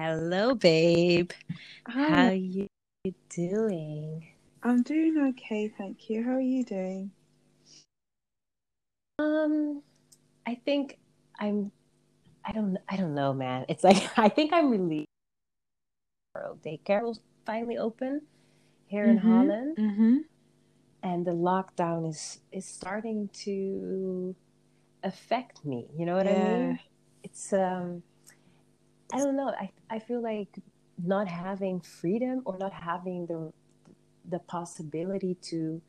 Hello, babe. How are you doing? I'm doing okay, thank you. How are you doing? Um, I think I'm. I don't. I don't know, man. It's like I think I'm relieved. Daycare will finally open here in Mm-hmm. Holland, Mm-hmm. and the lockdown is is starting to affect me. You know what I mean? It's um. I don't know. I I feel like not having freedom or not having the the possibility to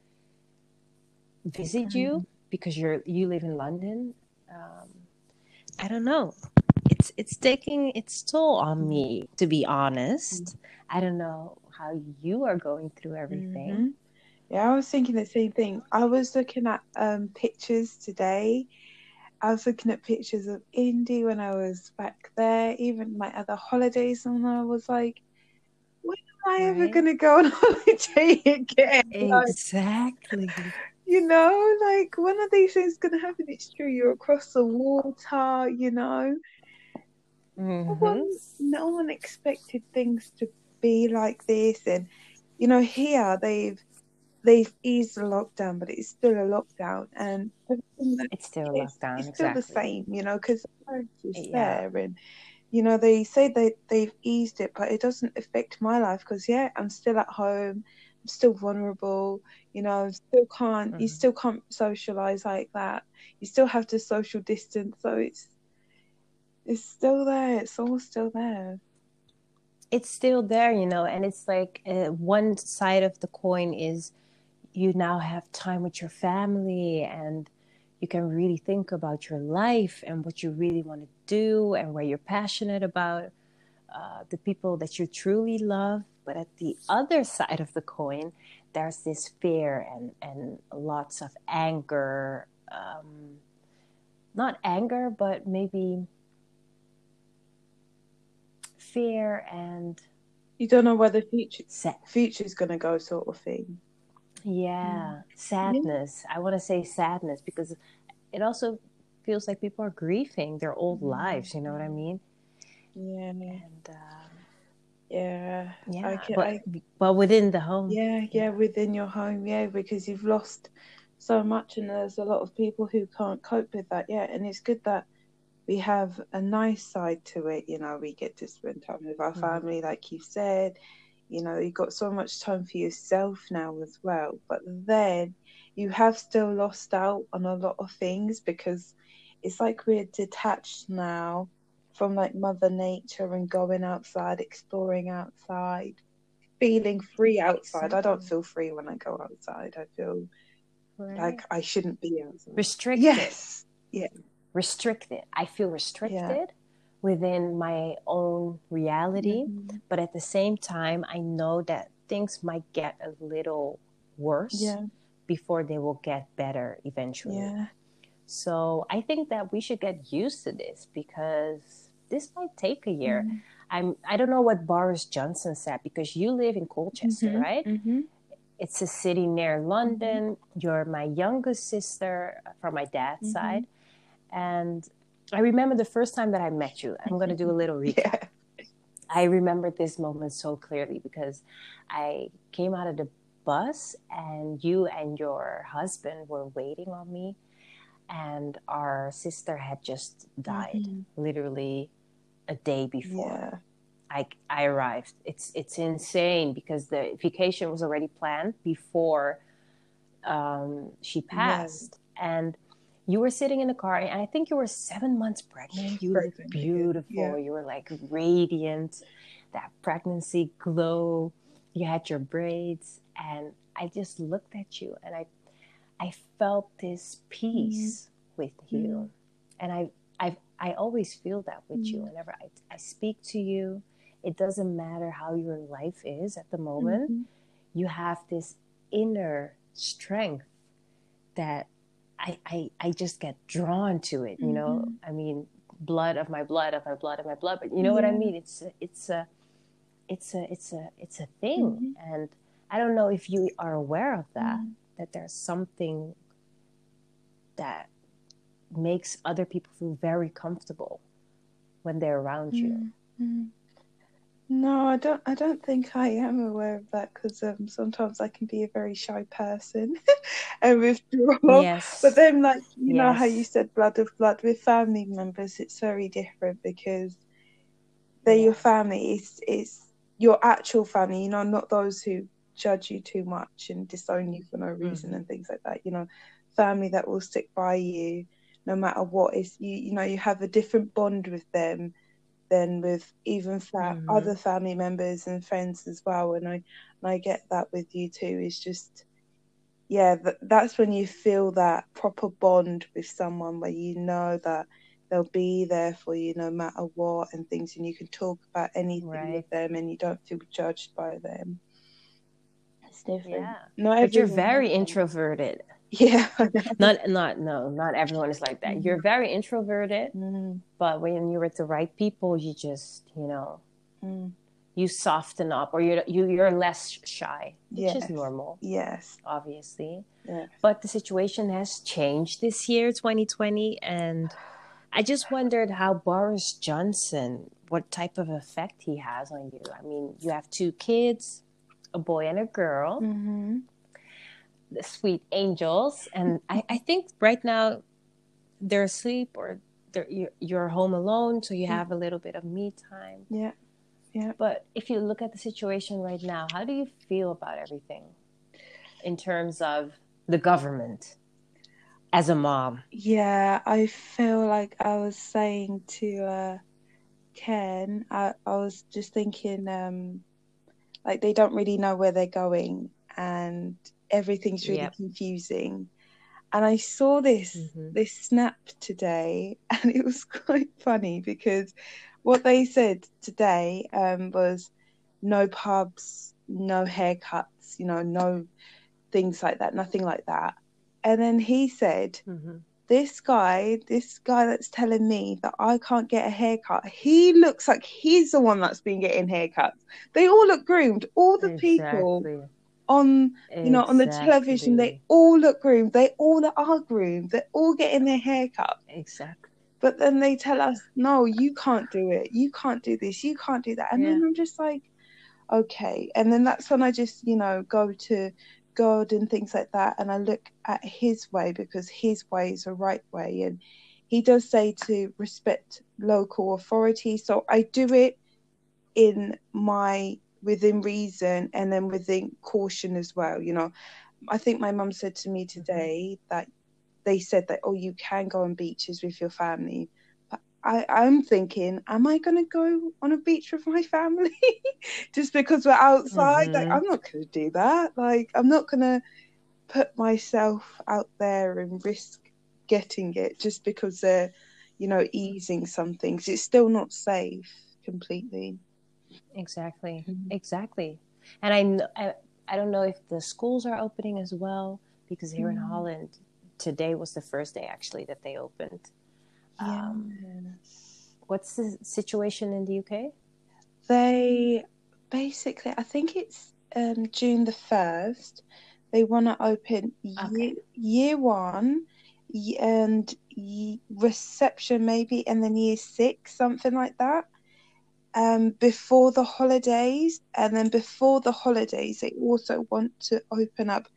visit you because you're you live in London. Um, I don't know. It's it's taking its toll on me, to be honest. I don't know how you are going through everything. Mm-hmm. Yeah, I was thinking the same thing. I was looking at um pictures today. I was looking at pictures of Indy when I was back there, even my other holidays, and I was like, when am I ever gonna go on holiday again? Like, Exactly. you know, like when are these things gonna happen? It's true, you're across the water, you know. no hmm one no one expected things to be like this and you know here they've they've eased the lockdown but it's still a lockdown and It's still a lockdown, it's still the same you know because the Yeah. there and you know they say they they've eased it but it doesn't affect my life because yeah i'm still at home i'm still vulnerable you know I still can't you hmm still can't socialize like that. You still have to social distance so it's it's still there it's all still there. It's still there, you know, and it's like uh, one side of the coin is you now have time with your family and you can really think about your life and what you really want to do and where you're passionate about uh, the people that you truly love but at the other side of the coin there's this fear and and lots of anger um, not anger but maybe fear and You don't know where the future sa- future's gonna go, sort of thing. Yeah Yeah, sadness i want to say sadness because it also feels like people are grieving their old lives you know what i mean yeah, and um, yeah. I yeah can, but I, within the home yeah, yeah. Within your home, yeah, because you've lost so much, and there's a lot of people who can't cope with that. Yeah, and it's good that we have a nice side to it. You know, we get to spend time with our Mhm. family, like you said. You know, you've got so much time for yourself now as well. But then you have still lost out on a lot of things because it's like we're detached now from like Mother Nature and going outside, exploring outside, feeling free outside. I don't feel free when I go outside. I feel right like I shouldn't be outside. restricted Yes. Yeah. restricted i feel Yeah. Within my own reality hmm but at the same time i know that things might get a little worse Yeah. before they will get better eventually Yeah. so i think that we should get used to this because this might take a year Mm. i'm i don't know what boris johnson said because you live in colchester Mhm. right Mhm. it's a city near london you're my youngest sister from my dad's Mhm. side and I remember the first time that I met you. I'm going to do a little recap. Yeah. I remember this moment so clearly because I came out of the bus and you and your husband were waiting on me, and our sister had just died Mhm. literally a day before Yeah. I, I arrived. It's it's insane because the vacation was already planned before um, she passed, and you were sitting in the car, and I think you were seven months pregnant. You looked Pregnant again. beautiful. Yeah. You were like radiant, that pregnancy glow. You had your braids, and I just looked at you, and I I felt this peace with you, Mm. and I I I always feel that with you. Mm. Whenever I I speak to you, it doesn't matter how your life is at the moment. Mhm. You have this inner strength that I, I I just get drawn to it. You know, Mhm. I mean, blood of my blood of my blood of my blood. But you know what I mean? It's a, it's a it's a it's a it's a thing, Mhm. and I don't know if you are aware of that. Mm. That there's something that makes other people feel very comfortable when they're around you. Mm. Mm. No, I don't. I don't think I am aware of that because um, sometimes I can be a very shy person and withdraw. Yes. But then, like you know how you said, blood of blood with family members, it's very different because they're your family. It's it's your actual family. You know, not those who judge you too much and disown you for no reason Mhm. and things like that. You know, family that will stick by you no matter what. Is you you know you have a different bond with them than with even fa- Mhm. other family members and friends as well. And I and I get that with you too. It's just yeah, th- that's when you feel that proper bond with someone where you know that they'll be there for you no matter what and things, and you can talk about anything Right. with them and you don't feel judged by them. It's different. Yeah. Not But you're very introverted. Yeah. Not not no, not everyone is like that. You're very introverted, Mm, but when you're with the right people, you just, you know, mm, you soften up or you're you, you're less shy, which Yes. is normal, yes. obviously. Yeah. But the situation has changed this year, 2020, and I just wondered how Boris Johnson, what type of effect he has on you. I mean, you have two kids, a boy and a girl, hmm the sweet angels, and I, I think right now they're asleep or they're, you're, you're home alone, so you Mm. have a little bit of me time. Yeah. Yeah. But if you look at the situation right now, how do you feel about everything in terms of the government as a mom? Yeah, I feel like I was saying to uh, Ken, I, I was just thinking, um, like they don't really know where they're going, and everything's really Yep. confusing. And I saw this Mhm. this snap today, and it was quite funny because what they said today um, was no pubs, no haircuts, you know, no things like that, nothing like that. And then he said, Mm-hmm. this guy, this guy that's telling me that I can't get a haircut, he looks like he's the one that's been getting haircuts. They all look groomed. All the people Exactly. on, you know, on the television, they all look groomed. They all are groomed. They're all getting their haircut. Exactly. But then they tell us, no, you can't do it. You can't do this. You can't do that. And then I'm just like, okay. And then that's when I just, you know, go to God and things like that. And I look at his way because his way is the right way. And he does say to respect local authority. So I do it in my within reason and then within caution as well. You know, I think my mum said to me today that they said that, oh, you can go on beaches with your family. But I, I'm thinking, am I going to go on a beach with my family just because we're outside? Like, Mhm. I'm not going to do that. Like, I'm not going to put myself out there and risk getting it just because they're, you know, easing some things. It's still not safe completely. Exactly. Mhm. Exactly. And I, I I don't know if the schools are opening as well because here in Mm. Holland today was the first day actually that they opened. Um, what's the situation in the UK? They basically, I think it's um, June the 1st. They want to open year, Okay. year one and reception, maybe, and then year six, something like that. Um, before the holidays, and then before the holidays, they also want to open up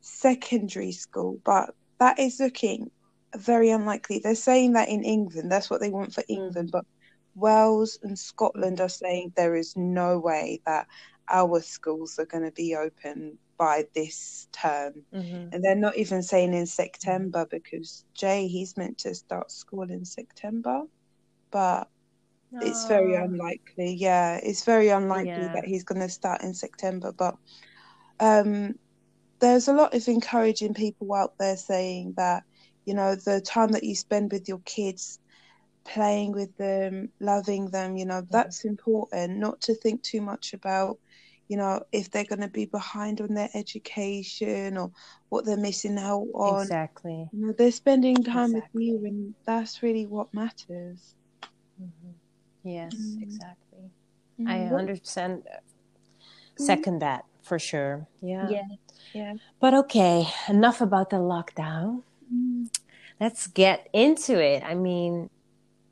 secondary school, but that is looking very unlikely. They're saying that in England, that's what they want for England, but Wales and Scotland are saying there is no way that our schools are going to be open by this term. Mm-hmm. And they're not even saying in September because Jay, he's meant to start school in September, but it's very unlikely. Yeah, it's very unlikely Yeah. that he's going to start in September. But um, there's a lot of encouraging people out there saying that, you know, the time that you spend with your kids, playing with them, loving them, you know, that's important. Not to think too much about, you know, if they're going to be behind on their education or what they're missing out on. Exactly. You know, they're spending time with you, and that's really what matters. Yes, Mm. exactly. I Mm, what- 100% second that for sure. Yeah. Yeah, yeah. But okay, enough about the lockdown. Mm. Let's get into it. I mean,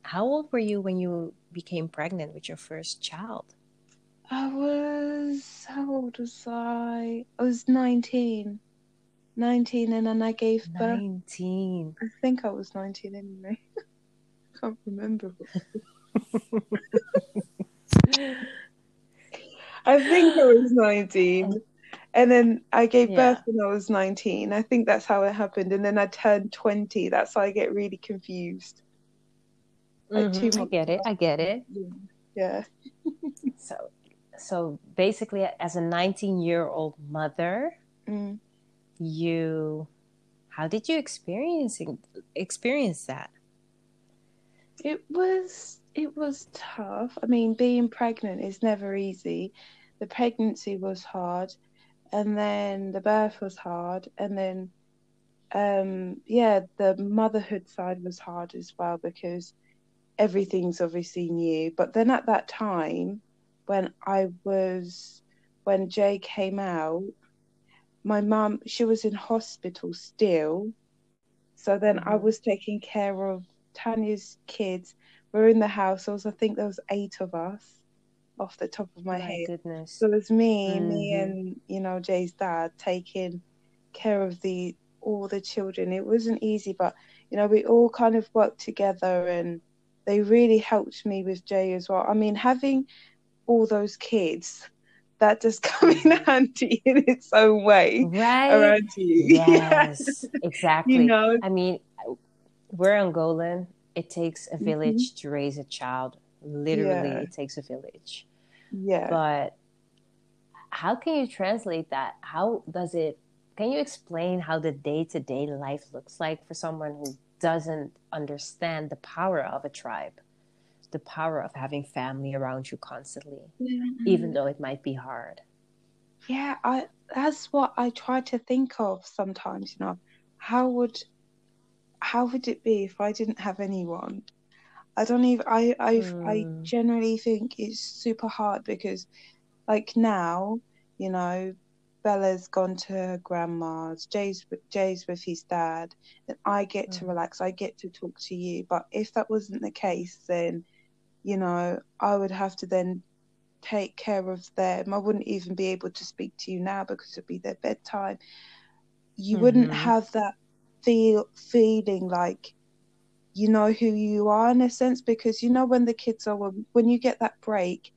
how old were you when you became pregnant with your first child? I was how old was I? I was nineteen. 19 and then I gave birth. 19. I think I was 19 anyway. I can't remember. I think I was 19. And then I gave Yeah. birth when I was 19. I think that's how it happened. And then I turned 20. That's how I get really confused. Like Mhm, I get it. I get it. Yeah. So, so basically, as a 19 year old mother, Mm. you, how did you experience experience that? It was it was tough. I mean, being pregnant is never easy. The pregnancy was hard, and then the birth was hard, and then um yeah, the motherhood side was hard as well because everything's obviously new. But then at that time when I was when Jay came out, my mum she was in hospital still. So then I Mhm. was taking care of Tanya's kids. We're in the house. There was, I think there was eight of us off the top of my, My head. goodness. So it was me, me Mhm. and you know Jay's dad taking care of the all the children. It wasn't easy, but you know we all kind of worked together, and they really helped me with Jay as well. I mean, having all those kids, that just come in Mhm. handy in its own way Right? around you. Yes, exactly. you know. I mean, we're Angolan. It takes a Mhm. village to raise a child. Literally, Yeah. it takes a village. Yeah. But how can you translate that? How does it? Can you explain how the day to day life looks like for someone who doesn't understand the power of a tribe, the power of having family around you constantly, even though it might be hard? Yeah, I that's what I try to think of sometimes, you know. How would how would it be if I didn't have anyone? I don't even I I I Hmm. generally think it's super hard because like now, you know, Bella's gone to her grandma's, Jay's with Jay's with his dad, and I get to Mhm. relax, I get to talk to you. But if that wasn't the case, then, you know, I would have to then take care of them. I wouldn't even be able to speak to you now because it'd be their bedtime. You wouldn't Mhm. have that feel feeling like you know who you are in a sense because you know when the kids are when you get that break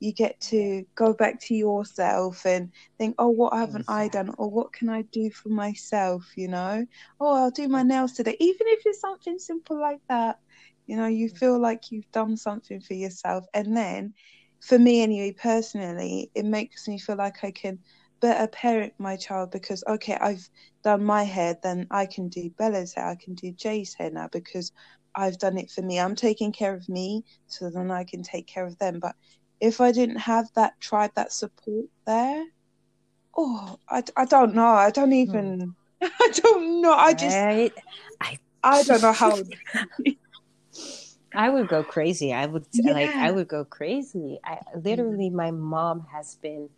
you get to go back to yourself and think oh what haven't i done? Or what can i do for myself? You know? Oh i'll do my nails today. Even if it's something simple like that you know you feel like you've done something for yourself. And then for me anyway personally it makes me feel like i can better parent my child because okay i've done my hair then i can do bella's hair i can do jay's hair now because i've done it for me i'm taking care of me so then i can take care of them but if i didn't have that tribe that support there oh i, I don't know i don't hmm. even i don't know i just Right? I i don't know how I would go crazy. I would like I would go crazy. I literally my mom has been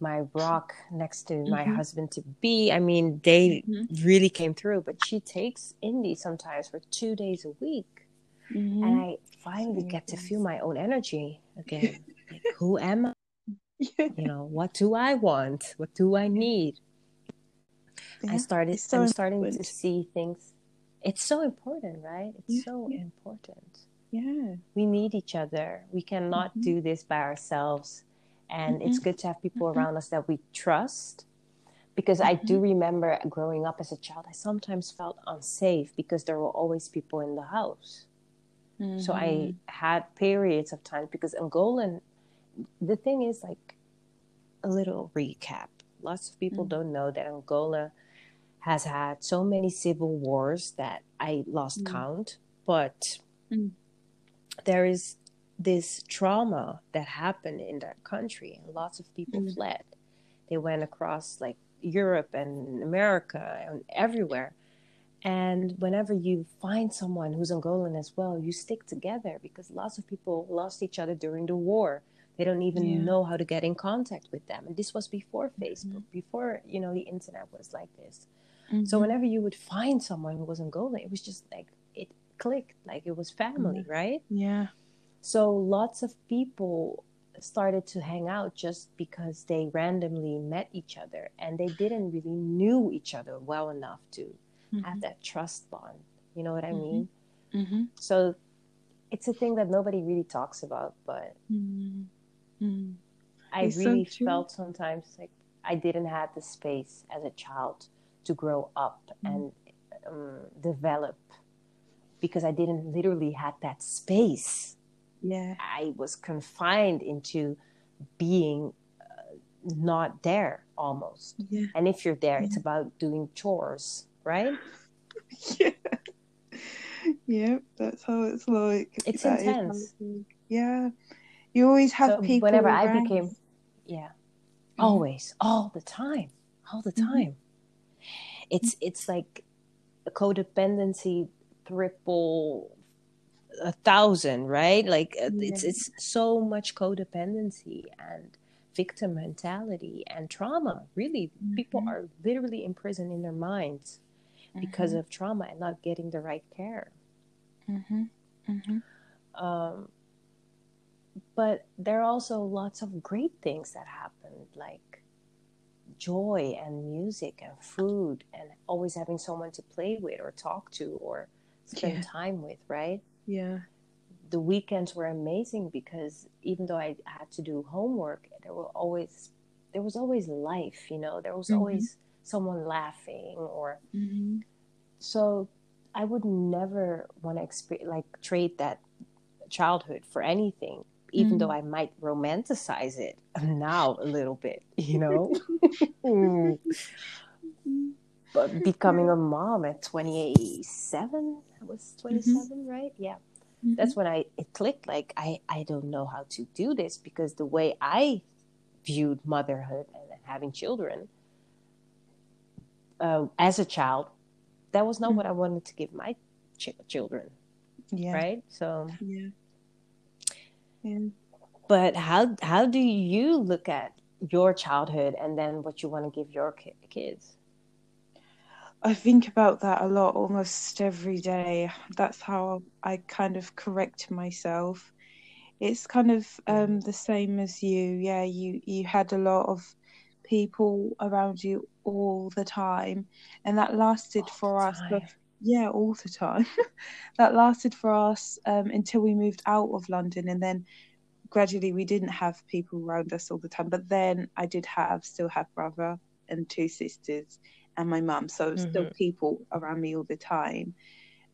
my rock next to my Mhm. husband to be. I mean, they Mhm. really came through, but she takes Indy sometimes for 2 days a week. Mhm. And I finally get to feel my own energy again. like who am I? You know, what do I want? What do I need? I started so I'm starting to see things. It's so important, right? It's Yeah, so yeah. important. yeah we need each other. We cannot Mhm. do this by ourselves. And it's Mhm. good to have people Mhm. around us that we trust. Because I Mm-hmm. do remember growing up as a child, I sometimes felt unsafe because there were always people in the house. So I Mhm. had periods of time because Angolan, the thing is like a little recap. Lots of people Mm. don't know that Angola has had so many civil wars that I lost Mm. count. But Mm. there is this trauma that happened in that country, and lots of people Mm. fled. They went across like Europe and America and everywhere. And whenever you find someone who's Angolan as well, you stick together because lots of people lost each other during the war. They don't even Yeah. know how to get in contact with them. And this was before Mm-hmm. Facebook, before you know the internet was like this. Mhm. So whenever you would find someone who was Angolan, it was just like it clicked, like it was family, right? yeah So lots of people started to hang out just because they randomly met each other and they didn't really knew each other well enough to mm-hmm. have that trust bond. You know what I mean? Mm-hmm. mm-hmm. So it's a thing that nobody really talks about, but mm-hmm. I it's really so felt sometimes like I didn't have the space as a child to grow up mm-hmm. and um, develop because I didn't literally have that space. Yeah. I was confined into being uh, not there almost. Yeah. And if you're there, yeah. it's about doing chores, right? yeah. Yeah, that's how it's like. It's that intense. Yeah. You always have so people. Whenever around. I became, yeah, always, all the time, all the mm-hmm. time. Mm-hmm. It's it's like a codependency triple a thousand, right? Like uh, yeah. it's it's so much codependency and victim mentality and trauma. Really, mm-hmm. people are literally imprisoned in their minds because mm-hmm. of trauma and not getting the right care. Mm-hmm. Mm-hmm. Um, but there are also lots of great things that happened, like joy and music and food, and always having someone to play with or talk to or spend yeah. time with, right? Yeah. The weekends were amazing because even though I had to do homework, there were always there was always life, you know. There was mm-hmm. always someone laughing or mm-hmm. so I would never want to exp- like trade that childhood for anything even mm. though I might romanticize it now a little bit, you know. but becoming a mom at 27, I was 27, mm-hmm. right? Yeah. Mm-hmm. That's when I it clicked like I I don't know how to do this because the way I viewed motherhood and having children uh, as a child, that was not mm-hmm. what I wanted to give my ch- children. Yeah. Right? So Yeah and but how how do you look at your childhood and then what you want to give your ki- kids i think about that a lot almost every day. That's how i kind of correct myself. It's kind of um, the same as you. Yeah you you had a lot of people around you all the time and that lasted all for us yeah all the time. That lasted for us um, until we moved out of london and then gradually we didn't have people around us all the time but then i did have still have brother and two sisters and my mum so mm-hmm. still people around me all the time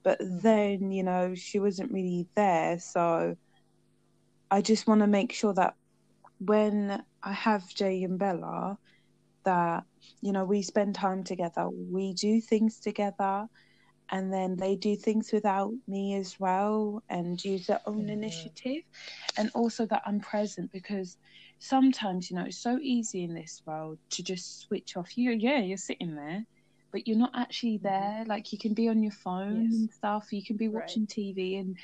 but then you know she wasn't really there so i just want to make sure that when i have jay and bella that you know we spend time together we do things together and then they do things without me as well and use their own mm-hmm. initiative and also that i'm present because sometimes you know it's so easy in this world to just switch off you yeah you're sitting there but you're not actually mm-hmm. there like you can be on your phone yes. and stuff you can be watching right. tv and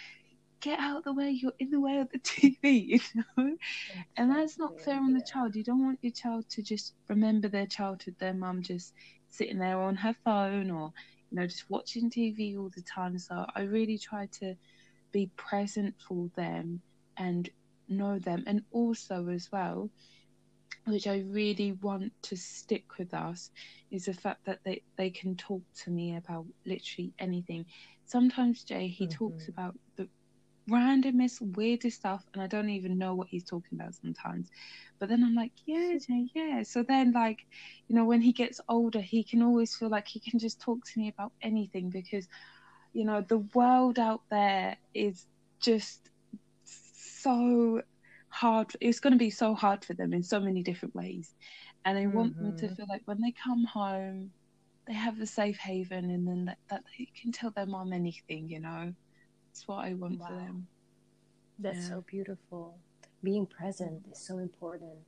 get out of the way you're in the way of the tv you know and that's not fair on the child you don't want your child to just remember their childhood their mum just sitting there on her phone or you know, just watching TV all the time. So I really try to be present for them and know them. And also, as well, which I really want to stick with us, is the fact that they, they can talk to me about literally anything. Sometimes, Jay, he mm-hmm. talks about the randomest, weirdest stuff, and I don't even know what he's talking about sometimes. But then I'm like, yeah, Jay, yeah. So then, like, you know, when he gets older, he can always feel like he can just talk to me about anything because, you know, the world out there is just so hard. It's going to be so hard for them in so many different ways. And I want mm-hmm. them to feel like when they come home, they have a safe haven and then that, that they can tell their mom anything, you know. That's what I want wow. for them. That's yeah. so beautiful. Being present is so important.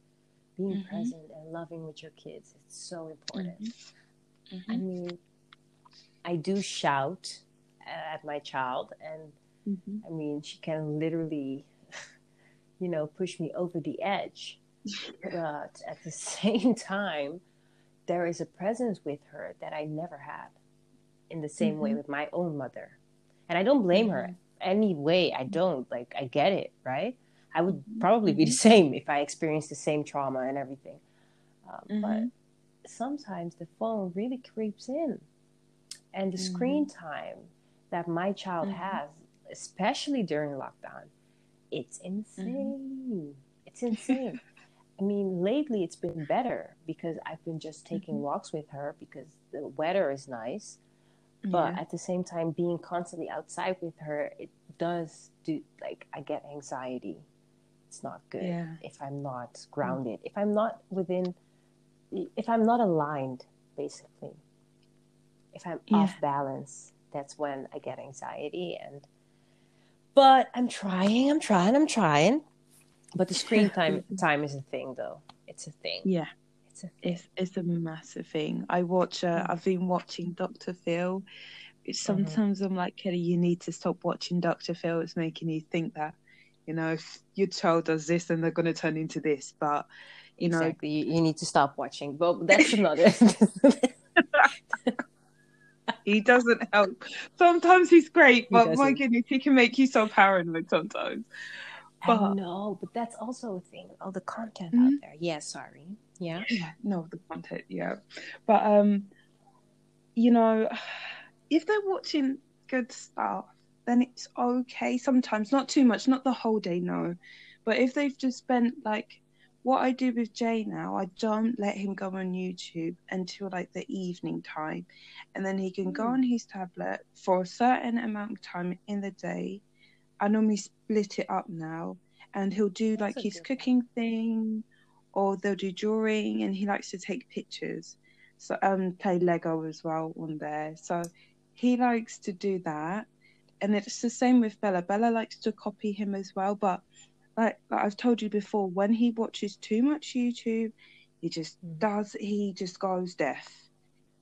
Being mm-hmm. present and loving with your kids is so important. Mm-hmm. Mm-hmm. I mean, I do shout at my child, and mm-hmm. I mean, she can literally, you know, push me over the edge. but at the same time, there is a presence with her that I never had in the same way mm-hmm. with my own mother and I don't blame mm-hmm. her any way. I don't like. I get it, right? I would probably be the same if I experienced the same trauma and everything. Um, Mhm. But sometimes the phone really creeps in, and the screen time that my child has, especially during lockdown, it's insane. It's insane. I mean, lately it's been better because I've been just taking Mhm. walks with her because the weather is nice. But Yeah. at the same time, being constantly outside with her, it does do like I get anxiety. It's not good Yeah. if I'm not grounded, if I'm not within, if I'm not aligned, basically. If I'm Yeah. off balance, that's when I get anxiety. And but I'm trying, I'm trying, I'm trying. But the screen time time is a thing, though. It's a thing. Yeah. It's a thing. It's it's a massive thing. I watch. Uh, Mm. I've been watching Doctor Phil. Mm-hmm. sometimes I'm like Kallie, you need to stop watching Doctor Phil. It's making you think that, you know, if your child does this, then they're going to turn into this. But you know, exactly. You, you need to stop watching. But that's another. he doesn't help. Sometimes he's great, He but my goodness, he can make you so paranoid sometimes. I But- know, but that's also a thing. All the content Mhm. out there. Yeah, sorry. Yeah. Yeah, no, the content, yeah. But um, you know, if they're watching good stuff, then it's okay. Sometimes, not too much, not the whole day, no. But if they've just spent like what I do with Jay now, I don't let him go on YouTube until like the evening time, and then he can go Mm. on his tablet for a certain amount of time in the day. I normally split it up now, and he'll do like his cooking thing, or they'll do drawing, and he likes to take pictures. So um, play Lego as well on there. So he likes to do that, and it's the same with Bella. Bella likes to copy him as well, but like, like I've told you before, when he watches too much YouTube, he just Mhm. does. He just goes deaf.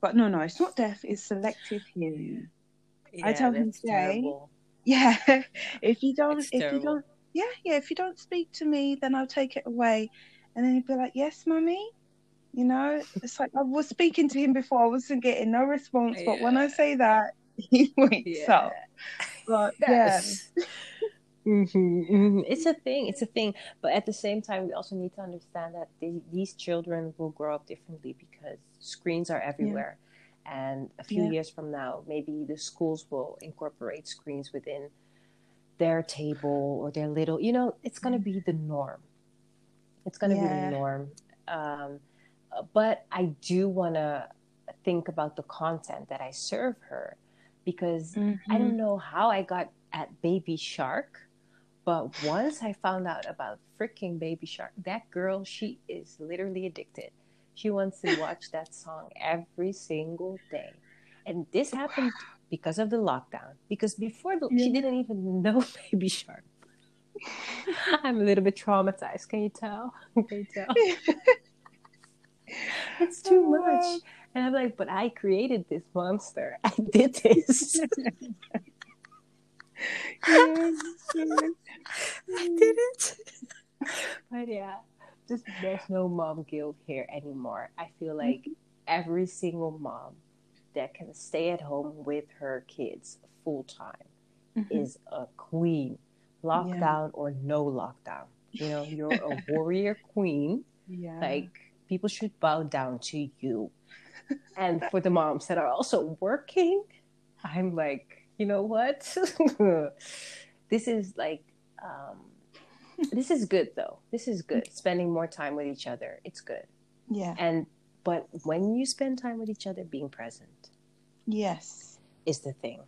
But no, no, it's not deaf. It's selective hearing. I tell him, Jay, terrible. Yeah, if you don't, It's if you don't, yeah, yeah, if you don't speak to me, then I'll take it away. And then he'd be like, "Yes, mummy." You know, it's like I was speaking to him before, I wasn't getting no response, but when I say that, he wakes Yeah. up. But yeah, Yes. Mhm, mhm. It's a thing. It's a thing. But at the same time, we also need to understand that the, these children will grow up differently because screens are everywhere. And a few Yeah. years from now, maybe the schools will incorporate screens within their table or their little, you know, it's going to be the norm. It's going to be the norm. Um, but I do want to think about the content that I serve her because I Mhm. don't know how I got at Baby Shark, but once I found out about freaking Baby Shark, that girl, she is literally addicted. She wants to watch that song every single day. And this happened because of the lockdown. Because before the, she didn't even know Baby Shark. I'm a little bit traumatized. Can you tell? Can you tell? it's too Oh, much. And I'm like, but I created this monster. I did this. Yes, yes. I did it. but yeah, just there's no mom guilt here anymore. I feel like every single mom that can stay at home with her kids full time Mhm. is a queen. Lockdown or no lockdown. You know, you're a warrior queen. yeah, Like people should bow down to you. And for the moms that are also working, I'm like, you know what? this is like um this is good though. This is good. Spending more time with each other. It's good. yeah, And but when you spend time with each other, being present yes, is the thing.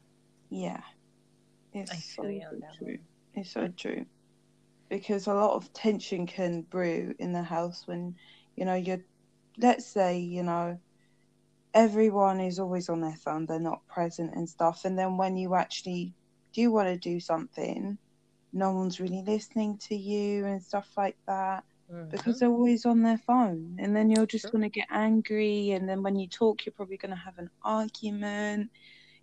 yeah. It's I so you on that true. one. It's so true. Because a lot of tension can brew in the house when, you know, you're, let's say, you know, everyone is always on their phone, they're not present and stuff. And then when you actually do want to do something, no one's really listening to you and stuff like that mm-hmm. because they're always on their phone. And then you're just Sure. going to get angry. And then when you talk, you're probably going to have an argument,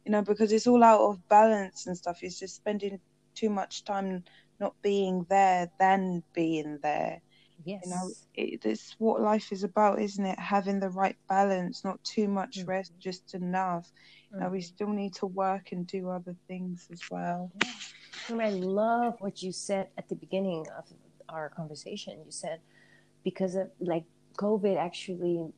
you know, because it's all out of balance and stuff. It's just spending too much time not being there than being there. Yes. You know, it, it's what life is about, isn't it? Having the right balance, not too much Mhm. rest, just enough. Now we still need to work and do other things as well. And I love what you said at the beginning of our conversation. You said because of like COVID actually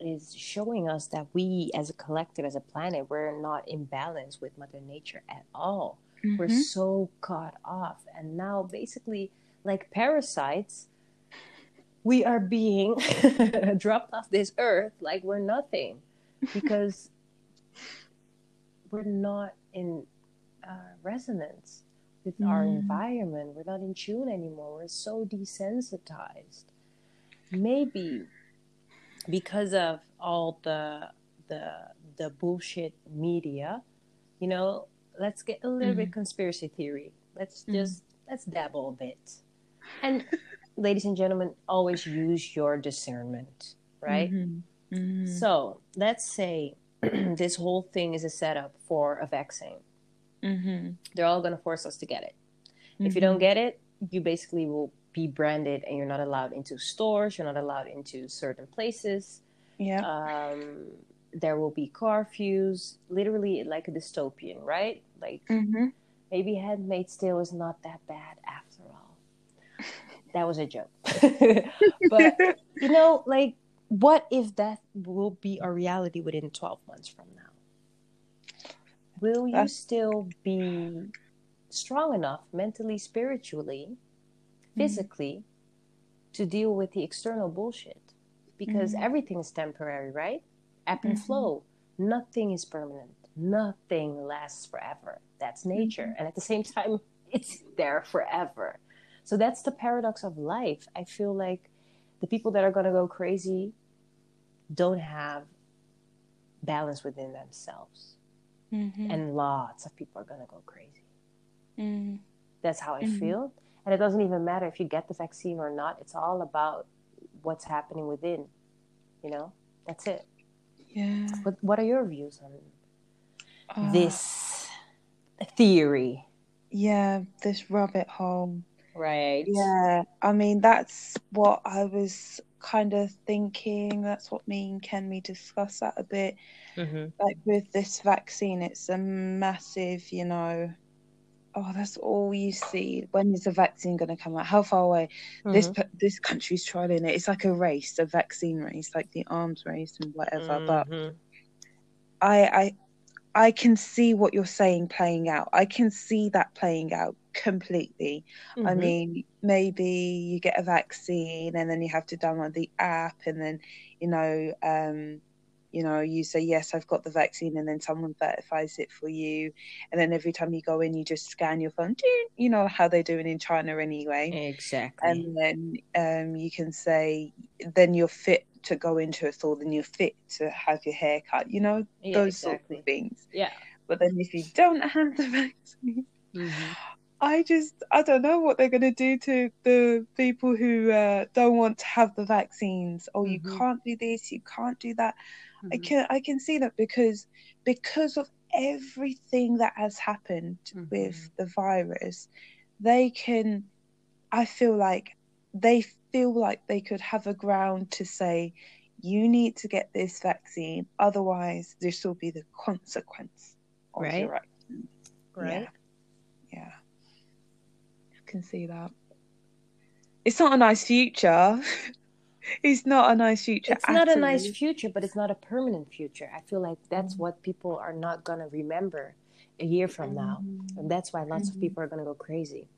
is showing us that we as a collective, as a planet, we're not in balance with Mother Nature at all. Mm-hmm. We're so caught off. And now basically like parasites, we are being dropped off this earth like we're nothing because we're not in uh, resonance with mm. our environment. We're not in tune anymore. We're so desensitized. Maybe because of all the the the bullshit media, you know, let's get a little mm. bit conspiracy theory. Let's mm. just let's dabble a bit. And ladies and gentlemen, always use your discernment, right? Mm-hmm. Mm-hmm. So let's say this whole thing is a setup for a vaccine. Mm-hmm. They're all going to force us to get it. If you don't mm-hmm. get it, you basically will be branded and you're not allowed into stores, you're not allowed into certain places. Yeah. Um, there will be curfews, literally like a dystopian, right? Like mm-hmm. maybe Handmaid's Tale is not that bad after. That was a joke. but, you know, like, what if that will be a reality within 12 months from now? will you That's... still be strong enough mentally, spiritually, mm-hmm. physically mm-hmm. to deal with the external bullshit? Because mm-hmm. everything is temporary, right? Ebb and mm-hmm. flow. Nothing is permanent. Nothing lasts forever. That's nature. Mm-hmm. And at the same time, it's there forever. So that's the paradox of life. I feel like the people that are going to go crazy don't have balance within themselves mm-hmm. and lots of people are going to go crazy. Mm-hmm. That's how I mm-hmm. feel. And it doesn't even matter if you get the vaccine or not. It's all about what's happening within. You know, that's it. Yeah. What What are your views on uh, this theory? Yeah, this rabbit hole. Right. Yeah. I mean, that's what I was kind of thinking. That's what me and Ken we discuss that a bit. Mm-hmm. Like with this vaccine, it's a massive, you know. Oh, that's all you see. When is the vaccine going to come out? How far away? Mm-hmm. This this country's trialing it. It's like a race, a vaccine race, like the arms race and whatever. Mm-hmm. But I I I can see what you're saying playing out. I can see that playing out completely. Mm-hmm. I mean, maybe you get a vaccine and then you have to download the app and then, you know, um, you know, you say, Yes, I've got the vaccine, and then someone verifies it for you. And then every time you go in, you just scan your phone, you know, how they're doing in China anyway. Exactly. And then um, you can say, Then you're fit to go into a store, then you're fit to have your hair cut, you know, yeah, those exactly. sort of things. Yeah. But then if you don't have the vaccine, mm-hmm. I just I don't know what they're going to do to the people who uh, don't want to have the vaccines. Oh, mm-hmm. you can't do this, you can't do that. Mm-hmm. I can I can see that because because of everything that has happened mm-hmm. with the virus, they can. I feel like they feel like they could have a ground to say, you need to get this vaccine, otherwise this will be the consequence of right. your action. Right. Yeah. Yeah can see that. It's not a nice future. it's not a nice future. It's not a nice future, but it's not a permanent future. I feel like that's mm what people are not going to remember a year from now. mm And that's why lots mm of people are going to go crazy.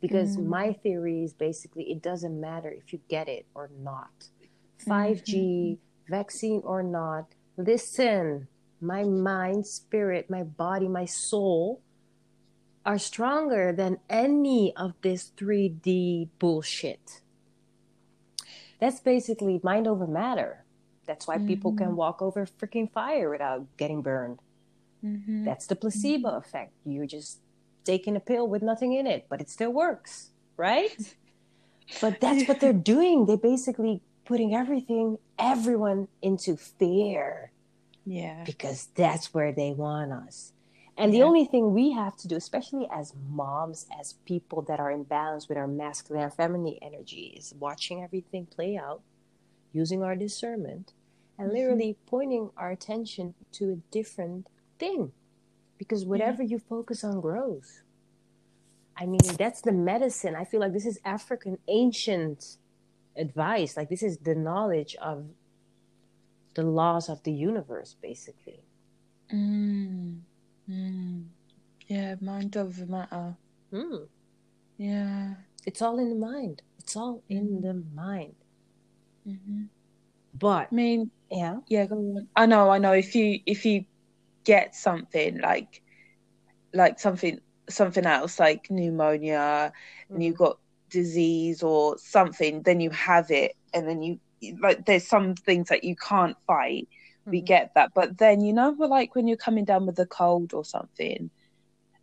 Because mm my theory is basically it doesn't matter if you get it or not. 5G, mm-hmm. vaccine or not, listen, my mind, spirit, my body, my soul are stronger than any of this 3D bullshit. That's basically mind over matter. That's why mm-hmm. people can mm-hmm. walk over freaking fire without getting burned. Mm-hmm. That's the placebo mm-hmm. effect. You're just taking a pill with nothing in it, but it still works, right? but that's what they're doing. They're basically putting everything, everyone into fear. Yeah. Because that's where they want us. And yeah. the only thing we have to do, especially as moms, as people that are in balance with our masculine and feminine energy, is watching everything play out, using our discernment, and mm-hmm. literally pointing our attention to a different thing. Because whatever yeah. you focus on grows. I mean, that's the medicine. I feel like this is African ancient advice. Like this is the knowledge of the laws of the universe, basically. Mm. Mm. Yeah, mind over matter. Mm. Yeah. It's all in the mind. It's all in Mhm. the mind. hmm But I mean, yeah, yeah. Go on. I know. I know. If you if you get something like like something something else like pneumonia and you've got disease or something, then you have it, and then you like there's some things that you can't fight. We Mhm. get that, but then you know, like when you're coming down with a cold or something,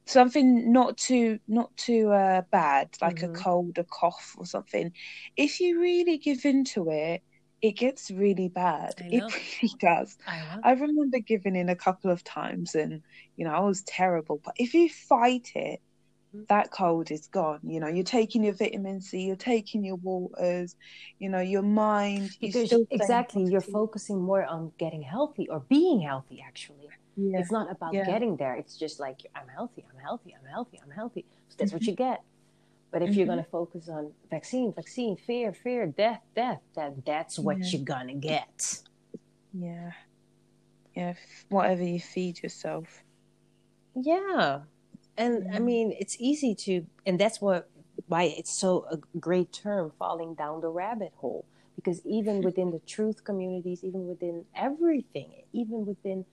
something not too not too uh, bad, like Mhm. a cold, a cough or something. If you really give into it, it gets really bad. It really does. I. I remember giving in a couple of times and you know, I was terrible. But if you fight it. That cold is gone. You know, you're taking your vitamin C, you're taking your waters, you know, your mind. because staying exactly you're focusing more on getting healthy or being healthy actually Yeah. it's not about Yeah. getting there it's just like i'm healthy i'm healthy i'm healthy i'm healthy so that's what you get but if you're Mhm. going to focus on vaccine vaccine fear fear death death then that's what Yeah. you're going to get Yeah. Yeah. Whatever you feed yourself. yeah and i Mhm. mean it's easy to and that's what why it's so a great term falling down the rabbit hole because even within the truth communities even within everything even within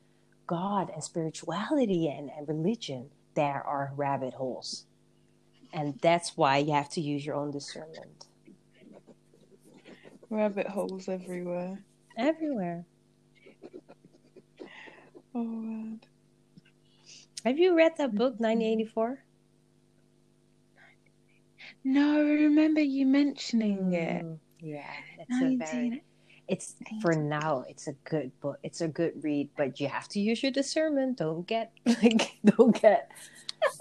god and spirituality and, and religion there are rabbit holes and that's why you have to use your own discernment Rabbit holes everywhere. everywhere Oh, man. Have you read that book 1984 No, I remember you mentioning it. Mm, yeah that's a very 19. it's for now it's a good book it's a good read but you have to use your discernment don't get like don't get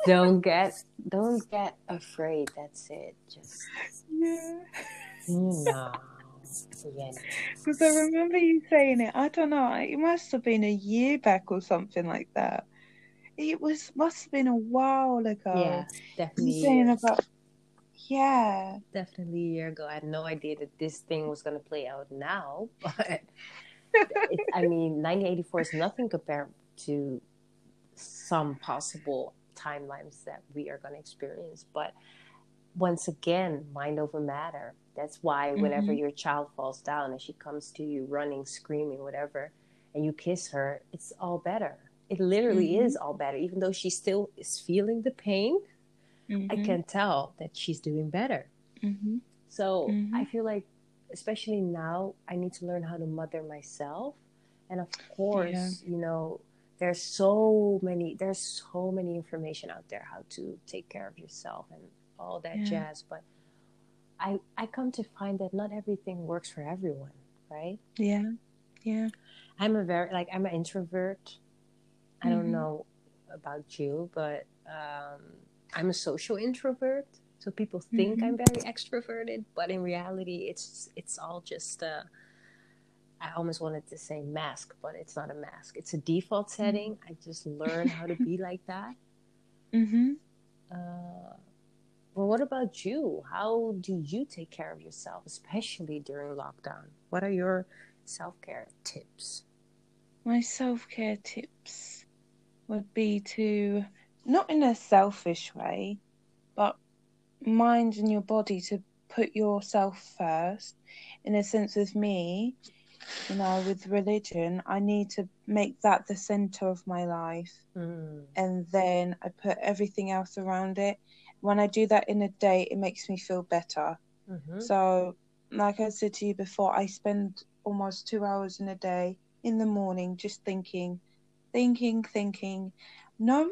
don't get don't get afraid that's it just Yeah. you know yeah Because I remember you saying it. I don't know. It must have been a year back or something like that. It was must have been a while ago. yeah definitely saying about yeah. definitely a year ago i had no idea that this thing was going to play out now but it, i mean 1984 is nothing compared to some possible timelines that we are going to experience but once again mind over matter that's why whenever Mhm. your child falls down and she comes to you running screaming whatever and you kiss her it's all better it literally Mhm. is all better even though she still is feeling the pain i Mhm. can tell that she's doing better Mhm. so Mhm. I feel like, especially now, I need to learn how to mother myself. And of course, you know, there's so many, there's so many information out there how to take care of yourself and all that Yeah. jazz. But I, I come to find that not everything works for everyone, right? Yeah. Yeah. I'm a very, like, I'm an introvert. I don't Mhm. know about you, but um, I'm a social introvert. So people think Mhm. I'm very extroverted, but in reality, it's it's all just. Uh, I almost wanted to say mask, but it's not a mask. It's a default setting. I just learned how to be like that. Mhm. Uh, well, what about you? How do you take care of yourself, especially during lockdown? What are your self care tips? My self care tips would be to not in a selfish way, but mind and your body to put yourself first. In a sense, with me, you know, with religion, I need to make that the center of my life. Mm. and then I put everything else around it. When I do that in a day, it makes me feel better. hmm So, like I said to you before, I spend almost two hours in a day in the morning just thinking, thinking, thinking. No,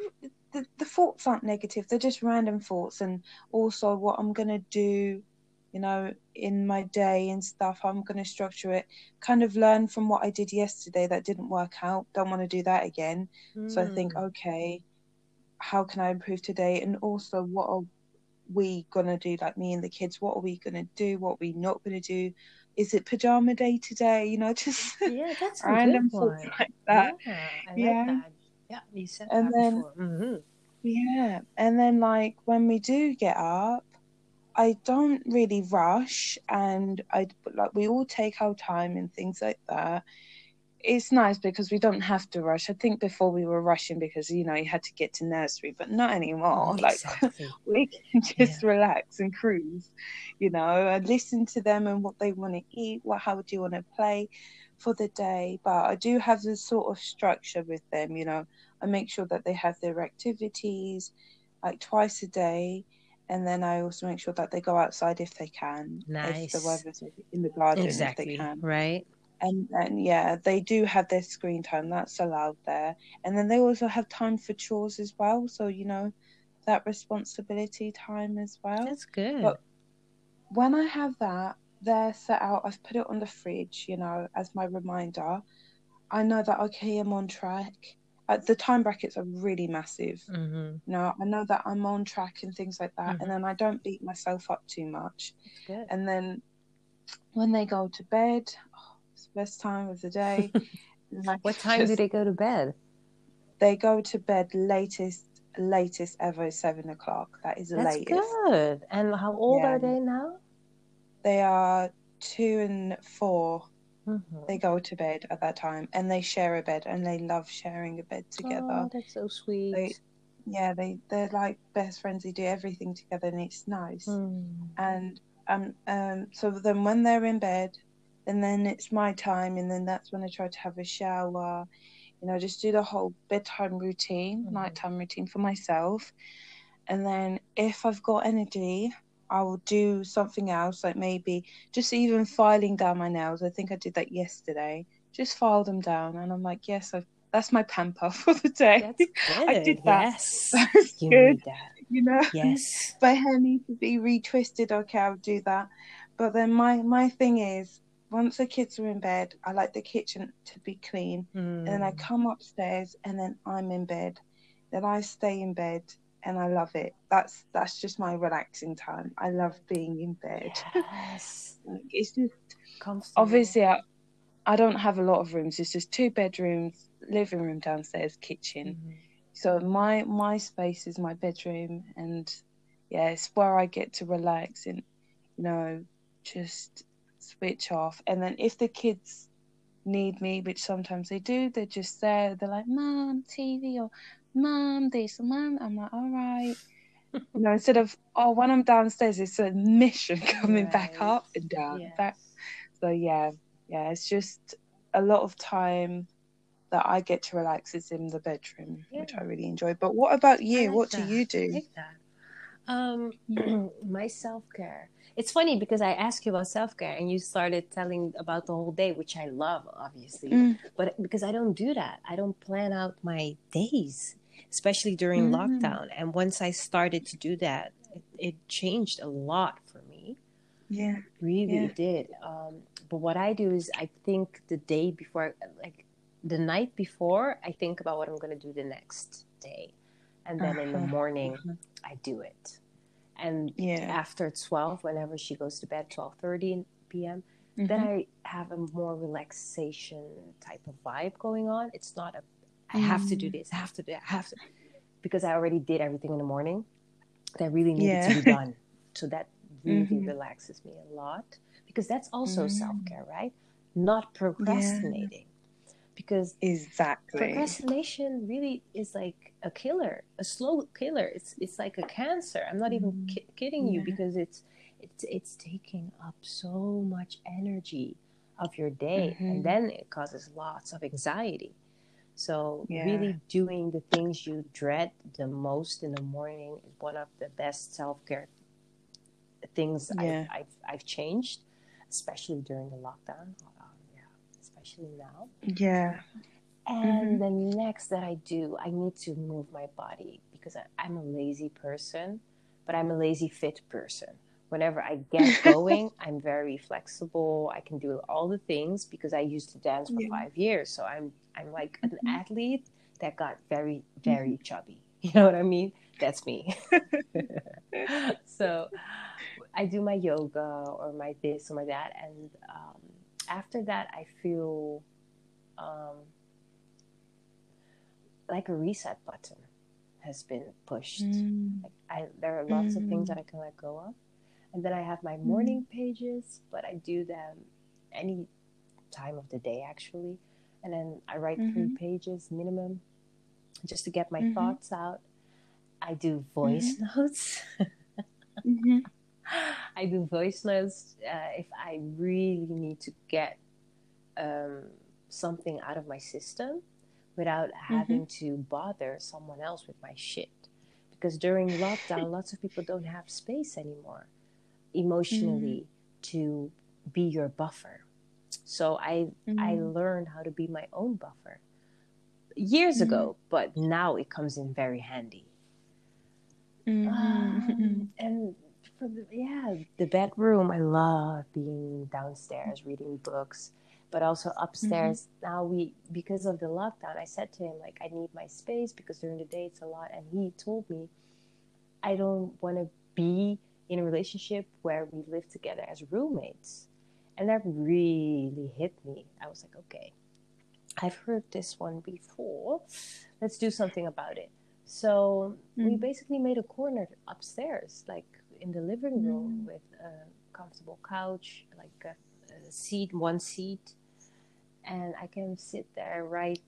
the, the thoughts aren't negative, they're just random thoughts, and also what I'm going to do, you know, in my day and stuff. I'm going to structure it, kind of learn from what I did yesterday that didn't work out. Don't want to do that again. So I think, Mm. okay, how can I improve today? And also, what are we gonna do? Like me and the kids, what are we gonna do? What are we not gonna do? Is it pajama day today? You know, just Yeah, that's random thoughts like that. Yeah, I like Yeah. that. Yeah, you said And that then- before. hmm Yeah. And then, like, when we do get up, I don't really rush, and I like we all take our time and things like that. It's nice because we don't have to rush. I think before we were rushing because you know you had to get to nursery, but not anymore. Oh, exactly. Like we can just Yeah. relax and cruise, you know, and listen to them and what they want to eat. What how do you want to play for the day? But I do have this sort of structure with them. You know, I make sure that they have their activities like twice a day and then I also make sure that they go outside if they can. If the weather's in the garden if they can. Right. And and yeah, they do have their screen time, that's allowed there. And then they also have time for chores as well. So, you know, that responsibility time as well. That's good. But- When I have that, they're set out, I've put it on the fridge, you know, as my reminder. I know that okay, I'm on track. Uh, the time brackets are really massive. mm-hmm. No, I know that I'm on track and things like that, Mhm. and then I don't beat myself up too much. That's good. And then when they go to bed, best time of the day. Like, What time do they go to bed? they go to bed? Latest, latest ever seven o'clock. That is the That's latest. good. And how old Yeah. are they now? They are two and four. Mhm. They go to bed at that time, and they share a bed, and they love sharing a bed together. Oh, that's so sweet. They- Yeah, they they're like best friends. They do everything together, and it's nice. Mm. and um um so then when they're in bed and then it's my time and then that's when I try to have a shower you know just do the whole bedtime routine Mhm. nighttime routine for myself and then if I've got energy I will do something else like maybe just even filing down my nails I think I did that yesterday just file them down and I'm like yes I've, that's my pamper for the day That's good. I did that. Yes. that's You good that. you know Yes. my hair needs to be retwisted, okay, I'll do that. But then my my thing is, once the kids are in bed, I like the kitchen to be clean, and then I Mm. come upstairs, and then I'm in bed. Then I stay in bed, and I love it. That's that's just my relaxing time. I love being in bed. Yes. It's just Comfortable. obviously I, I don't have a lot of rooms. It's just two bedrooms, living room downstairs, kitchen. Mhm. So my my space is my bedroom, and yeah, it's where I get to relax and you know just switch off. And then if the kids need me, which sometimes they do, they're just there. They're like, "Mom, TV," or "Mom, this," or "Mom." I'm like, "All right." You know, instead of oh, when I'm downstairs, it's a mission coming back up and down, Yes. back. So yeah, yeah, it's just a lot of time that I get to relax is in the bedroom, which I really enjoy. But what about you? like what that. do you do? Um, my self care. It's funny because I asked you about self care and you started telling about the whole day, which I love, obviously. Mm. But because I don't do that, I don't plan out my days, especially during Mm. lockdown. And once I started to do that, it, it changed a lot for me. Yeah. Really Yeah. did. Um, but what I do is I think the day before, like the night before, I think about what I'm going to do the next day. And then in the Uh-huh. morning, Uh-huh. I do it. And Yeah. after 12, whenever she goes to bed, 12.30 p.m., then Mhm. I have a more relaxation type of vibe going on. It's not a, I have to do Mm. this, I have to do, I have to, because I already did everything in the morning that really needed Yeah. to be done. So that really Mhm. relaxes me a lot because that's also Mm. self care, right? Not procrastinating. Because Exactly. procrastination really is like a killer, a slow killer. It's it's like a cancer. I'm not even Mhm. ki- kidding you Yeah. because it's it's it's taking up so much energy of your day, Mhm. and then it causes lots of anxiety. So Yeah. really doing the things you dread the most in the morning is one of the best self care things Yeah. I've, I've I've changed, especially during the lockdown. Um, especially now. Yeah. And the next that I do, I need to move my body because I, I'm a lazy person, but I'm a lazy fit person. Whenever I get going, I'm very flexible. I can do all the things because I used to dance for Yeah. five years. So I'm I'm like an Mhm. athlete that got very very chubby. You know what I mean? That's me. so I do my yoga or my this or my that, and um, after that, I feel um, like a reset button. has been pushed. Mm. Like I, there are lots mm. of things that I can let go of, and then I have my morning mm. pages, but I do them any time of the day actually, and then I write mm-hmm. three pages minimum, just to get my mm-hmm. thoughts out. I do voice mm-hmm. notes. I do voice notes uh, if I really need to get um, something out of my system without mm-hmm. having to bother someone else with my shit. Because during lockdown, lots of people don't have space anymore emotionally mm-hmm. to be your buffer. So I mm-hmm. I learned how to be my own buffer years mm-hmm. ago, but now it comes in very handy. Um, and for the, yeah, the bedroom, I love being downstairs reading books but also upstairs. Mm-hmm. now we because of the lockdown i said to him like i need my space because during the day it's a lot and he told me i don't want to be in a relationship where we live together as roommates. And that really hit me. I was like okay i've heard this one before. Let's do something about it. So mm-hmm. we basically made a corner upstairs like in the living room mm-hmm. with a comfortable couch like a, a seat one seat and I can sit there, write,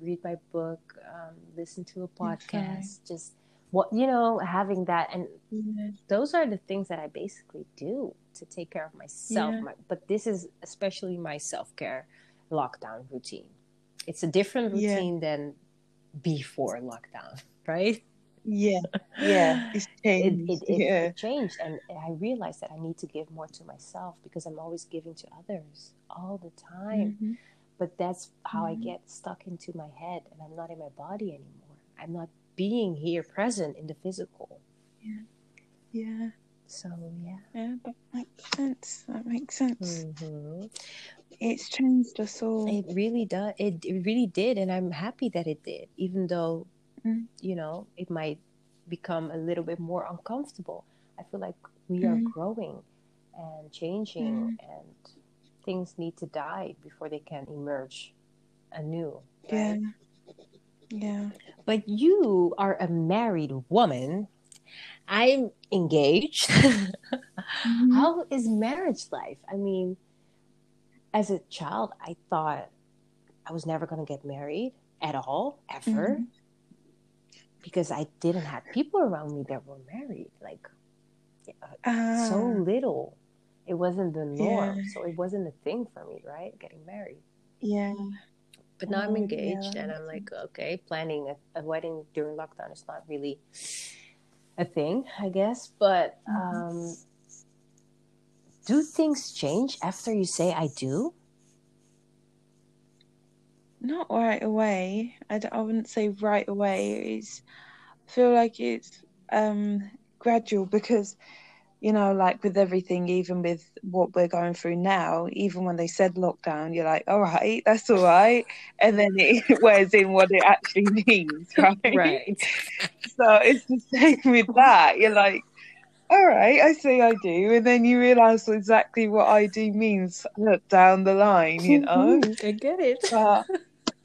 read my book, um, listen to a podcast, okay. just what you know, having that, and yeah. those are the things that I basically do to take care of myself. Yeah. My, but this is especially my self care lockdown routine. It's a different routine yeah. than before lockdown, right? Yeah, yeah, it's changed. It, it, yeah. it, changed, and I realized that I need to give more to myself because I'm always giving to others all the time. Mm-hmm but that's how mm-hmm. I get stuck into my head and I'm not in my body anymore. I'm not being here present in the physical. Yeah. Yeah. So, yeah. Yeah, that makes sense. That makes sense. Mm-hmm. It's changed us all. It really does. It, it really did. And I'm happy that it did, even though, mm. you know, it might become a little bit more uncomfortable. I feel like we mm. are growing and changing mm. and things need to die before they can emerge anew. Right? Yeah. Yeah. But you are a married woman. I'm engaged. mm-hmm. How is marriage life? I mean, as a child, I thought I was never going to get married at all, ever. Mm-hmm. Because I didn't have people around me that were married. Like, uh, so ah. little it wasn't the norm. Yeah. So it wasn't a thing for me, right? Getting married. Yeah. But now oh, I'm engaged yeah. and I'm like, okay, planning a, a, wedding during lockdown is not really a thing, I guess. But mm-hmm. um, do things change after you say I do? Not right away. I, I wouldn't say right away. It's, I feel like it's um, gradual because you know, like with everything, even with what we're going through now, even when they said lockdown, you're like, all right, that's all right. And then it wears in what it actually means, right? Right. so it's the same with that. You're like, all right, I say I do. And then you realize exactly what I do means down the line, you know? I get it. But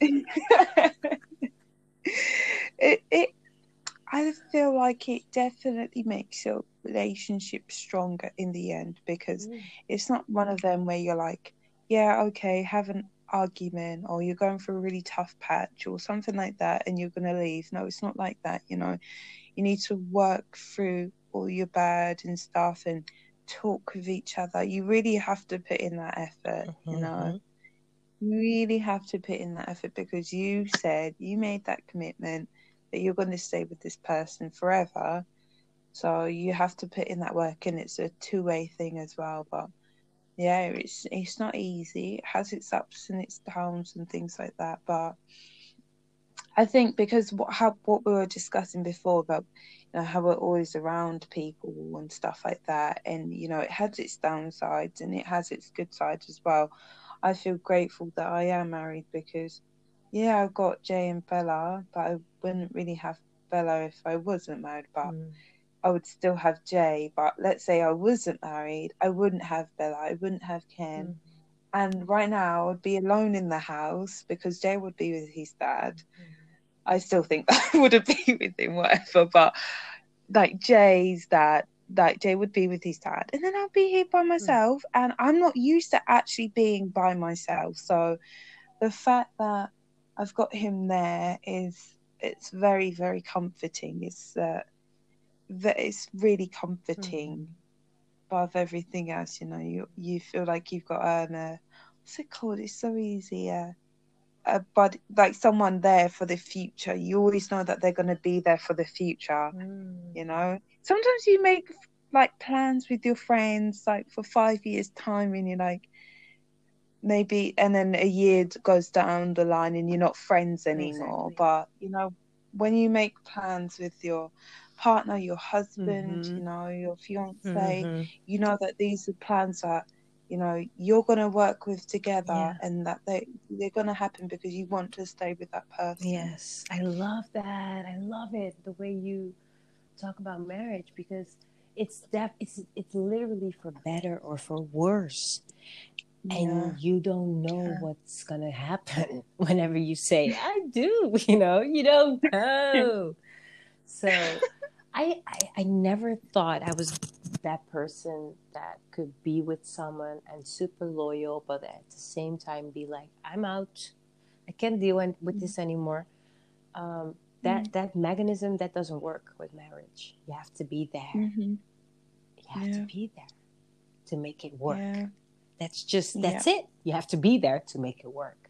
it, it, I feel like it definitely makes your relationship stronger in the end because mm. it's not one of them where you're like, yeah, okay, have an argument or you're going through a really tough patch or something like that and you're going to leave. No, it's not like that. You know, you need to work through all your bad and stuff and talk with each other. You really have to put in that effort, mm-hmm. you know. Really have to put in that effort because you said you made that commitment that you're going to stay with this person forever. So you have to put in that work, and it's a two way thing as well. But yeah, it's it's not easy. It has its ups and its downs and things like that. But I think because what how, what we were discussing before about you know how we're always around people and stuff like that, and you know it has its downsides and it has its good sides as well. I feel grateful that I am married because yeah, I've got Jay and Bella, but I wouldn't really have Bella if I wasn't married. But mm. I would still have Jay. But let's say I wasn't married, I wouldn't have Bella. I wouldn't have Ken. Mm. And right now, I would be alone in the house because Jay would be with his dad. Mm. I still think I would have been with him, whatever. But like Jay's dad, like Jay would be with his dad, and then I'll be here by myself, mm. and I'm not used to actually being by myself. So the fact that I've got him there is it's very very comforting. It's uh, that it's really comforting. Mm. Above everything else, you know, you you feel like you've got an uh, what's it called? It's so easy. Uh, a but like someone there for the future. You always know that they're going to be there for the future. Mm. You know, sometimes you make like plans with your friends like for five years time, and you're like maybe, and then a year goes down the line, and you're not friends anymore. Exactly. But you know, when you make plans with your partner, your husband, mm-hmm. you know, your fiance, mm-hmm. you know that these are plans that you know you're going to work with together yeah. and that they they're going to happen because you want to stay with that person yes i love that i love it the way you talk about marriage because it's that it's it's literally for better or for worse yeah. and you don't know yeah. what's going to happen whenever you say i do you know you don't know so I, I, I never thought I was that person that could be with someone and super loyal, but at the same time be like, I'm out. I can't deal with mm-hmm. this anymore. Um, that mm-hmm. that mechanism that doesn't work with marriage. You have to be there. Mm-hmm. You have yeah. to be there to make it work. Yeah. That's just that's yeah. it. You have to be there to make it work.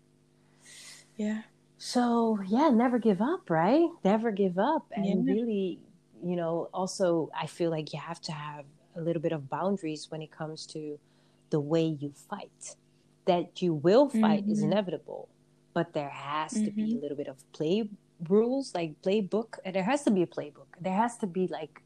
Yeah. So yeah, never give up, right? Never give up, and really you know, also I feel like you have to have a little bit of boundaries when it comes to the way you fight. That you will fight mm-hmm. is inevitable, but there has to be a mm-hmm. little bit of play rules, like playbook. And there has to be a playbook. There has to be like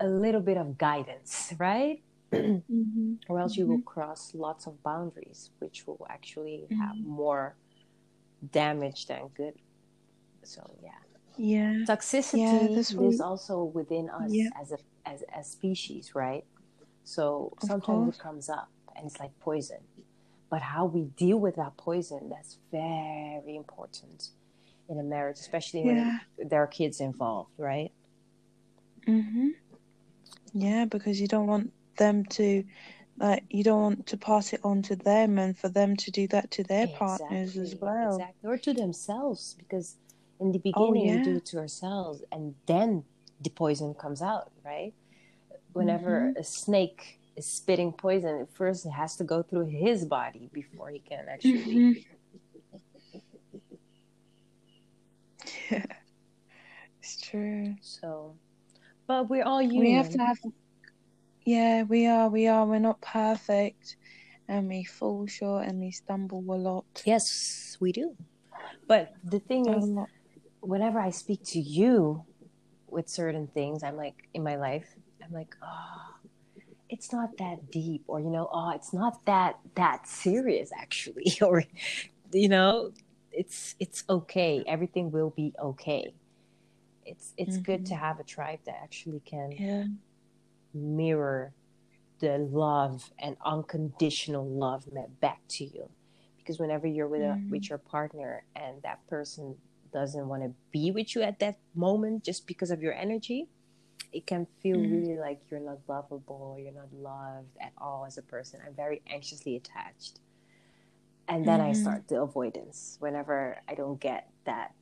a little bit of guidance, right? mm-hmm. Or else you will mm-hmm. cross lots of boundaries, which will actually have mm-hmm. more damage than good. So yeah yeah toxicity yeah, is also within us yeah. as a as a species right so of sometimes course. it comes up and it's like poison but how we deal with that poison that's very important in a marriage especially yeah. when there are kids involved right mhm yeah because you don't want them to like you don't want to pass it on to them and for them to do that to their exactly. partners as well exactly or to themselves because in the beginning oh, yeah. we do it to ourselves and then the poison comes out right whenever mm-hmm. a snake is spitting poison it first has to go through his body before he can actually mm-hmm. yeah it's true. So but we're all human we have to have yeah we are we are. We're not perfect and we fall short and we stumble a lot. Yes we do. But the thing is whenever I speak to you with certain things, I'm like in my life, I'm like, oh, it's not that deep, or you know, oh, it's not that that serious actually, or you know, it's it's okay. Everything will be okay. It's it's mm-hmm. good to mm-hmm. have a tribe that actually can yeah. mirror the love and unconditional love met back to you because whenever you're with a, with mm-hmm. your partner and that person doesn't want to be with you at that moment just because of your energy, it can feel mm-hmm. really like you're not lovable you're not loved at all as a person. I'm very anxiously attached. And then mm-hmm. I start the avoidance whenever I don't get that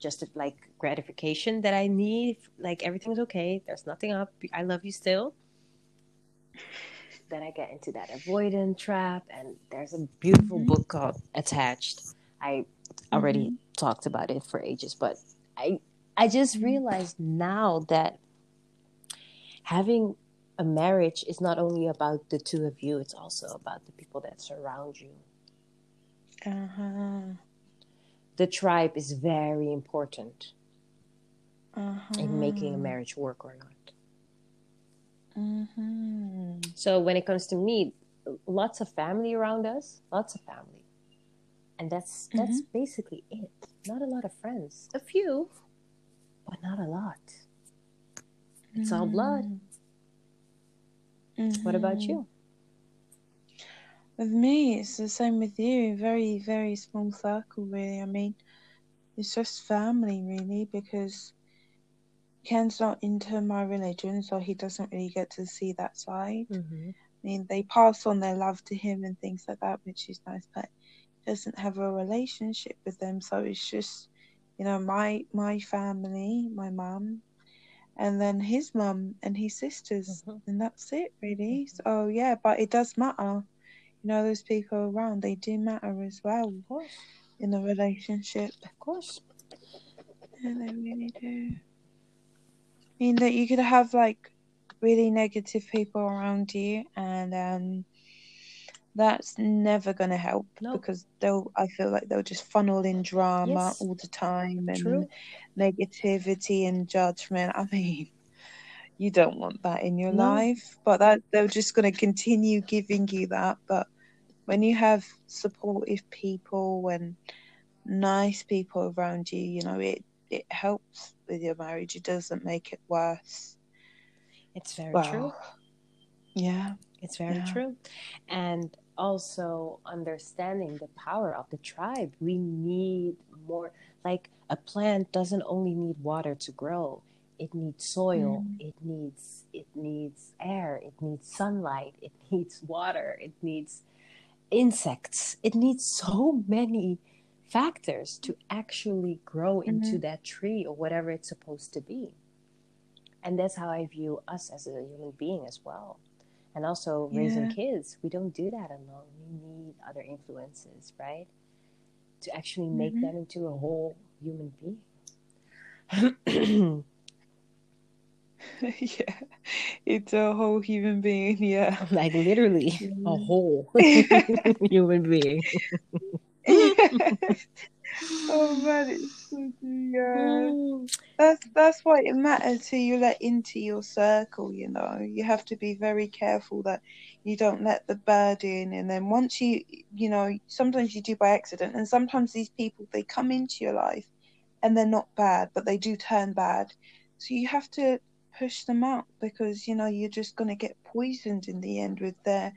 just like gratification that I need. Like everything's okay, there's nothing up, I love you still. Then I get into that avoidant trap, and there's a beautiful mm-hmm. book called Attached. I already mm-hmm. talked about it for ages, but I I just realized now that having a marriage is not only about the two of you, it's also about the people that surround you. Uh-huh. The tribe is very important uh-huh. in making a marriage work or not. Mm-hmm. So when it comes to me, lots of family around us, lots of family and that's that's mm-hmm. basically it not a lot of friends a few but not a lot it's mm-hmm. all blood mm-hmm. what about you with me it's the same with you very very small circle really i mean it's just family really because Ken's not into my religion, so he doesn't really get to see that side. Mm-hmm. I mean, they pass on their love to him and things like that, which is nice, but he doesn't have a relationship with them. So it's just, you know, my my family, my mum, and then his mum and his sisters, Mhm. and that's it really. So yeah, but it does matter. You know, those people around, they do matter as well Of course, in a relationship. of course. Yeah, they really do. I mean that you could have like really negative people around you and um that's never gonna help No. because they'll I feel like they'll just funnel in drama Yes. all the time and True. negativity and judgment. I mean you don't want that in your No. life. But that they're just gonna continue giving you that. But when you have supportive people and nice people around you, you know, it it helps with your marriage. It doesn't make it worse. It's very Well, true. yeah, It's very Yeah. true. And also understanding the power of the tribe. We need more, like a plant doesn't only need water to grow. It needs soil, Mm. it needs it needs air, it needs sunlight, it needs water, it needs insects. It needs so many factors to actually grow into Mhm. that tree or whatever it's supposed to be. And that's how I view us as a human being as well. And also raising kids, we don't do that alone. We need other influences, right? To actually make Mhm. them into a whole human being. yeah. It's a whole human being, yeah. like literally a Mm. whole human being. oh man, it's so yeah. Mm. That's that's why it matters who you let into your circle, you know. You have to be very careful that you don't let the bird in and then once you you know, sometimes you do by accident and sometimes these people they come into your life and they're not bad, but they do turn bad. So you have to push them out because, you know, you're just gonna get poisoned in the end with their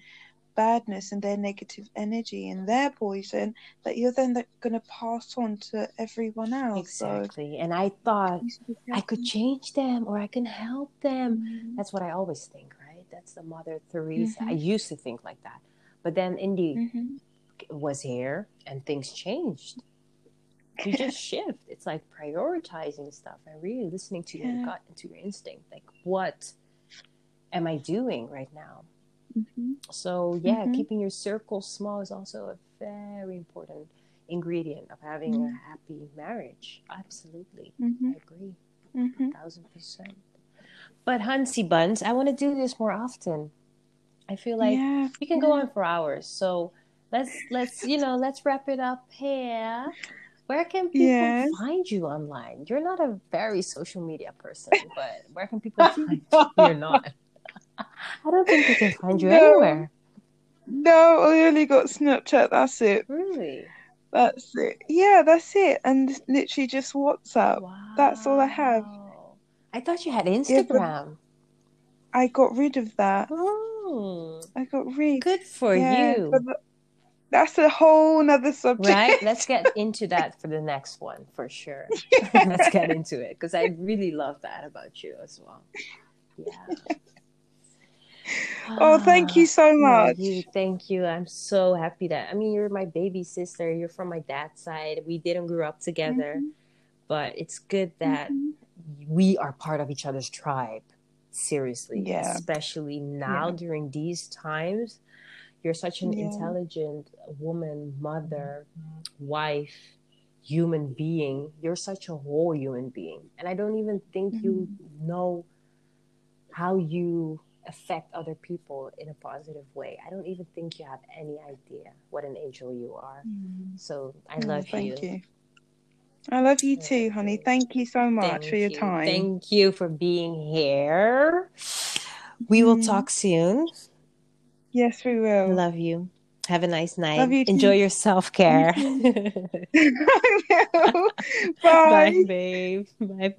badness and their negative energy and their poison that you're then going to pass on to everyone else. Exactly. And I thought I could change them or I can help them. Mhm. That's what I always think, right? That's the Mother Teresa. Mhm. I used to think like that. But then Indy Mhm. was here and things changed. You just shift. It's like prioritizing stuff and really listening to your Yeah. gut and to your instinct. Like, what am I doing right now? Mhm. So, yeah, Mhm. keeping your circle small is also a very important ingredient of having a Mhm. happy marriage. Absolutely. Mhm. I agree. Mhm. thousand percent. But Hansi Buns, I want to do this more often. I feel like yeah, we can go on for hours. So let's let's you know let's wrap it up here. Where can people Yes. find you online? You're not a very social media person, but where can people find you? You're not. I don't think they can find you No. anywhere. No, I only got Snapchat. That's it. Really? That's it. Yeah, that's it. And literally just WhatsApp. Wow. That's all I have. I thought you had Instagram. I got rid of that. Oh, I got rid. good for yeah, you. That's a whole nother subject. right let's get into that for the next one for sure let's get into it because i really love that about you as well yeah Oh, thank you so No, much. you, thank you i'm so happy that i mean you're my baby sister you're from my dad's side we didn't grow up together Mhm. but it's good that Mhm. we are part of each other's tribe seriously Yeah. especially now Yeah. during these times you're such an Yeah. intelligent woman mother wife human being you're such a whole human being and i don't even think you know how you affect other people in a positive way i don't even think you have any idea what an angel you are Mm. so i Oh, love thank you you. I love you too, honey. Thank you so much Thank for your you. time. Thank you for being here. We will Mhm. talk soon. Yes, we will. Love you. Have a nice night. Love you too. Enjoy your self care. Bye. Bye, babe. Bye bye.